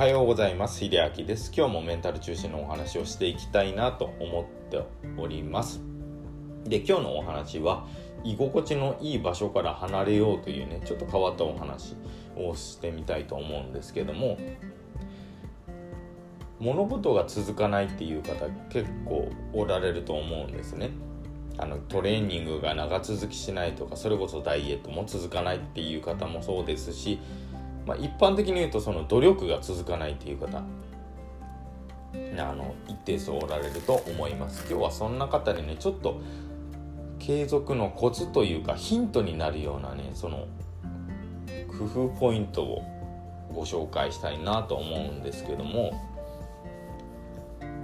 はようございます。秀明です。今日もメンタル中心のお話をしていきたいなと思っております。で今日のお話は居心地のいい場所から離れようというねちょっと変わったお話をしてみたいと思うんですけども物事が続かないっていう方結構おられると思うんですね。あのトレーニングが長続きしないとかそれこそダイエットも続かないっていう方もそうですし、まあ、一般的に言うとその努力が続かないっていう方あの一定数おられると思います。今日はそんな方にねちょっと継続のコツというかヒントになるようなねその工夫ポイントをご紹介したいなと思うんですけども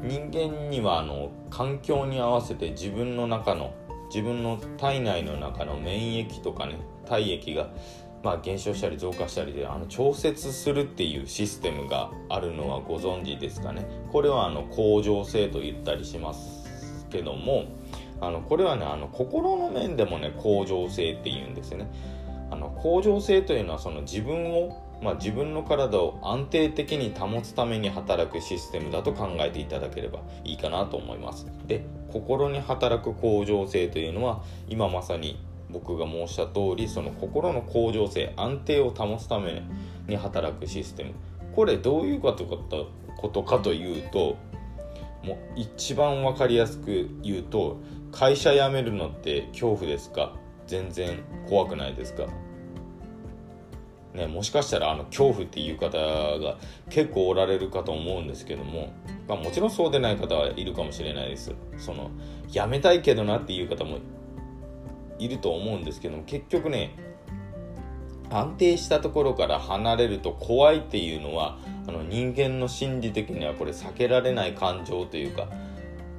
人間にはあの環境に合わせて自分の中の自分の体内の中の免疫とかね体液がまあ、減少したり増加したりであの調節するっていうシステムがあるのはご存知ですかねこれはあの恒常性と言ったりしますけどもあのこれはねあの心の面でもね恒常性っていうんですよねあの恒常性というのはその自分をまあ、自分の体を安定的に保つために働くシステムだと考えていただければいいかなと思います。で心に働く向上性というのは今まさに僕が申した通りその心の向上性安定を保つために働くシステム。これどういうことかというともう一番分かりやすく言うと会社辞めるのって恐怖ですか？全然怖くないですか？ね、もしかしたらあの恐怖っていう方が結構おられるかと思うんですけども、まあ、もちろんそうでない方はいるかもしれないです。そのやめたいけどなっていう方もいると思うんですけども結局ね安定したところから離れると怖いっていうのはあの人間の心理的にはこれ避けられない感情というか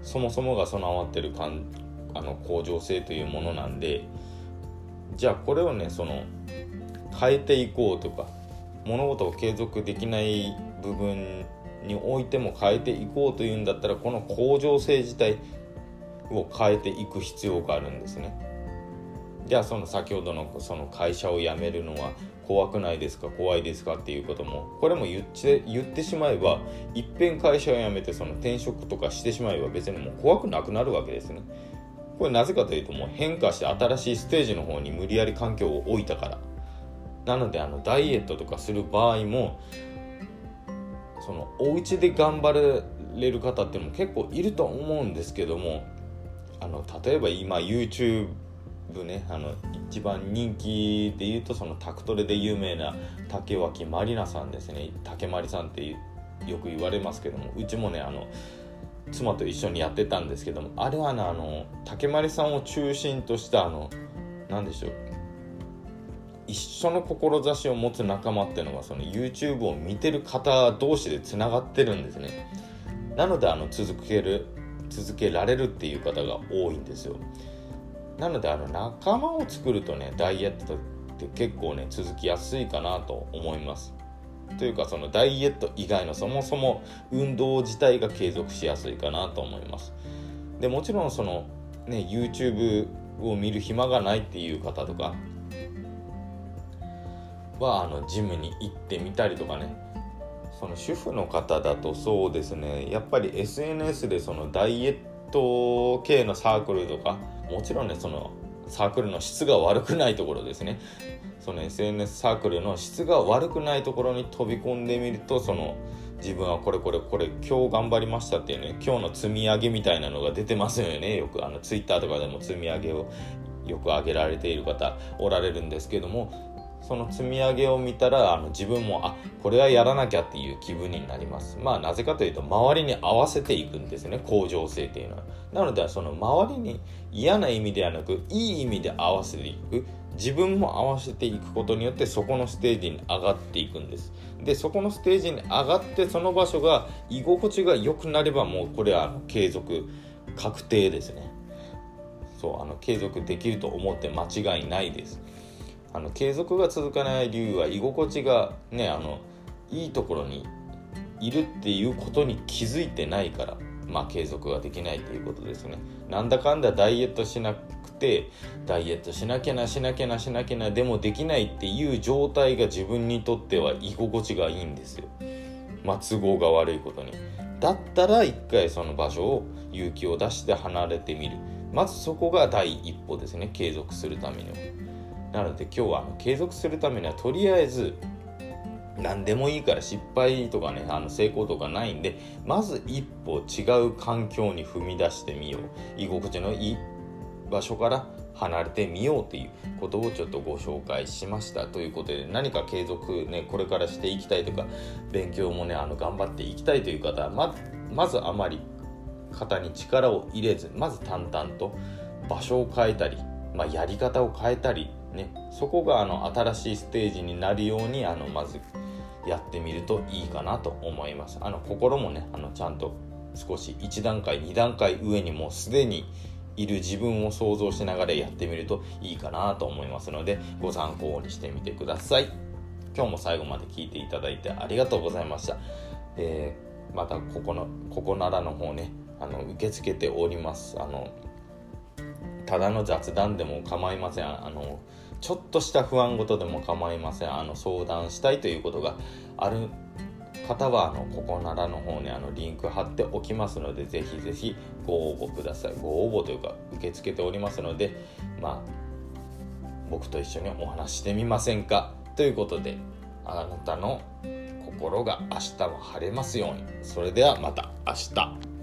そもそもが備わってる感あの向上性というものなんでじゃあこれをねその変えていこうとか物事を継続できない部分においても変えていこうというんだったらこの向上性自体を変えていく必要があるんですね。じゃあその先ほどのその会社を辞めるのは怖くないですか？怖いですか？っていうこともこれも言って言ってしまえばいっぺん会社を辞めてその転職とかしてしまえば別にもう怖くなくなるわけですね。これなぜかというともう変化して新しいステージの方に無理やり環境を置いたから。なのであのダイエットとかする場合もそのお家で頑張れる方っていうのも結構いると思うんですけどもあの例えば今 YouTube 部ねあの一番人気で言うとそのタクトレで有名な竹脇まりなさんですね。竹まりさんってよく言われますけどもうちもねあの妻と一緒にやってたんですけどもあれはねあの竹まりさんを中心としたあの何でしょう一緒の志を持つ仲間っていうのがその YouTube を見てる方同士でつながってるんですね。なのであの続ける続けられるっていう方が多いんですよ。なのであの仲間を作るとねダイエットって結構ね続きやすいかなと思います。というかそのダイエット以外のそもそも運動自体が継続しやすいかなと思います。でもちろんそのね YouTube を見る暇がないっていう方とかはあのジムに行ってみたりとかね。その主婦の方だとそうですね。やっぱり SNS でそのダイエット系のサークルとかもちろんねそのサークルの質が悪くないところですね。その SNS サークルの質が悪くないところに飛び込んでみるとその自分はこれこれこれ今日頑張りましたっていうね今日の積み上げみたいなのが出てますよね。よくあの Twitter とかでも積み上げをよく上げられている方おられるんですけどもその積み上げを見たらあの自分もあこれはやらなきゃっていう気分になります。まあなぜかというと周りに合わせていくんですね向上性っていうのは。なのでその周りに嫌な意味ではなくいい意味で合わせていく。自分も合わせていくことによってそこのステージに上がっていくんです。でそこのステージに上がってその場所が居心地が良くなればもうこれは継続確定ですね。そうあの継続できると思って間違いないです。あの継続が続かない理由は居心地がねあのいいところにいるっていうことに気づいてないからまあ継続ができないっていうことですね。なんだかんだダイエットしなくてダイエットしなきゃなしなきゃなしなきゃなでもできないっていう状態が自分にとっては居心地がいいんですよ。まあ、都合が悪いことに。だったら一回その場所を勇気を出して離れてみる。まずそこが第一歩ですね継続するためには。なので今日はあの継続するためにはとりあえず何でもいいから失敗とかねあの成功とかないんでまず一歩違う環境に踏み出してみよう。居心地のいい場所から離れてみようっていうことをちょっとご紹介しましたということで何か継続ねこれからしていきたいとか勉強もねあの頑張っていきたいという方はままずあまり肩に力を入れずまず淡々と場所を変えたり、まあ、やり方を変えたりね。そこがあの新しいステージになるようにあのまずやってみるといいかなと思います。あの心もねあのちゃんと少し1段階2段階上にもうすでにいる自分を想像しながらやってみるといいかなと思いますのでご参考にしてみてください。今日も最後まで聞いていただいてありがとうございました、えー、またここのここならの方ねあの受け付けております。あのただの雑談でも構いません。あのちょっとした不安事でも構いません。あの相談したいということがある方はあのここならの方にあのリンク貼っておきますのでぜひぜひご応募ください。ご応募というか受け付けておりますのでまあ僕と一緒にお話してみませんか。ということであなたの心が明日も晴れますように。それではまた明日。